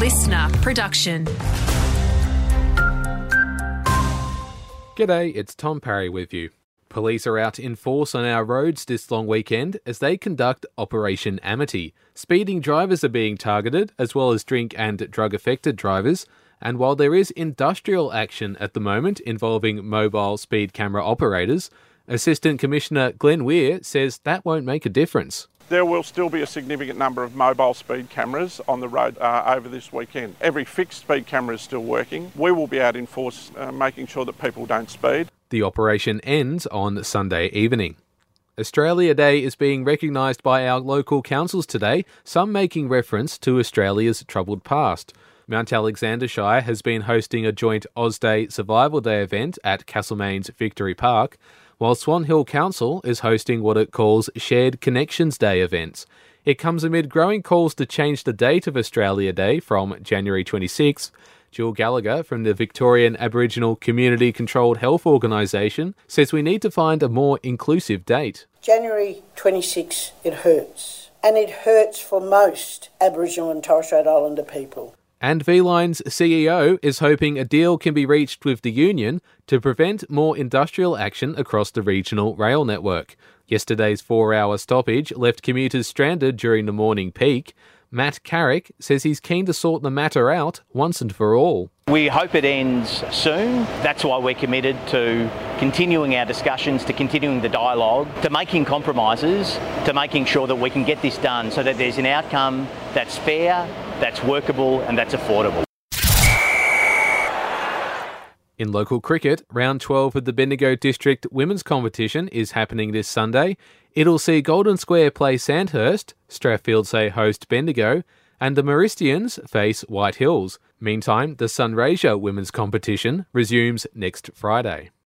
listener production. G'day, it's Tom Parry with you. Police are out in force on our roads this long weekend as they conduct Operation Amity. Speeding drivers are being targeted, as well as drink and drug affected drivers. And while there is industrial action at the moment involving mobile speed camera operators, Assistant Commissioner Glenn Weir says that won't make a difference. There will still be a significant number of mobile speed cameras on the road uh, over this weekend. Every fixed speed camera is still working. We will be out in force uh, making sure that people don't speed. The operation ends on Sunday evening. Australia Day is being recognised by our local councils today, some making reference to Australia's troubled past. Mount Alexander Shire has been hosting a joint Oz Day Survival Day event at Castlemaine's Victory Park, while Swan Hill Council is hosting what it calls Shared Connections Day events. It comes amid growing calls to change the date of Australia Day from January 26 Jill Gallagher from the Victorian Aboriginal Community Controlled Health Organisation says we need to find a more inclusive date. January 26, it hurts. And it hurts for most Aboriginal and Torres Strait Islander people. And V/Line's CEO is hoping a deal can be reached with the union to prevent more industrial action across the regional rail network. Yesterday's four hour stoppage left commuters stranded during the morning peak. Matt Carrick says he's keen to sort the matter out once and for all. We hope it ends soon. That's why we're committed to continuing our discussions, to continuing the dialogue, to making compromises, to making sure that we can get this done so that there's an outcome that's fair, that's workable, and that's affordable. In local cricket, round 12 of the Bendigo District Women's Competition is happening this Sunday. It'll see Golden Square play Sandhurst, Strathfieldsaye host Bendigo, and the Maristians face White Hills. Meantime, the Sunraysia Women's Competition resumes next Friday.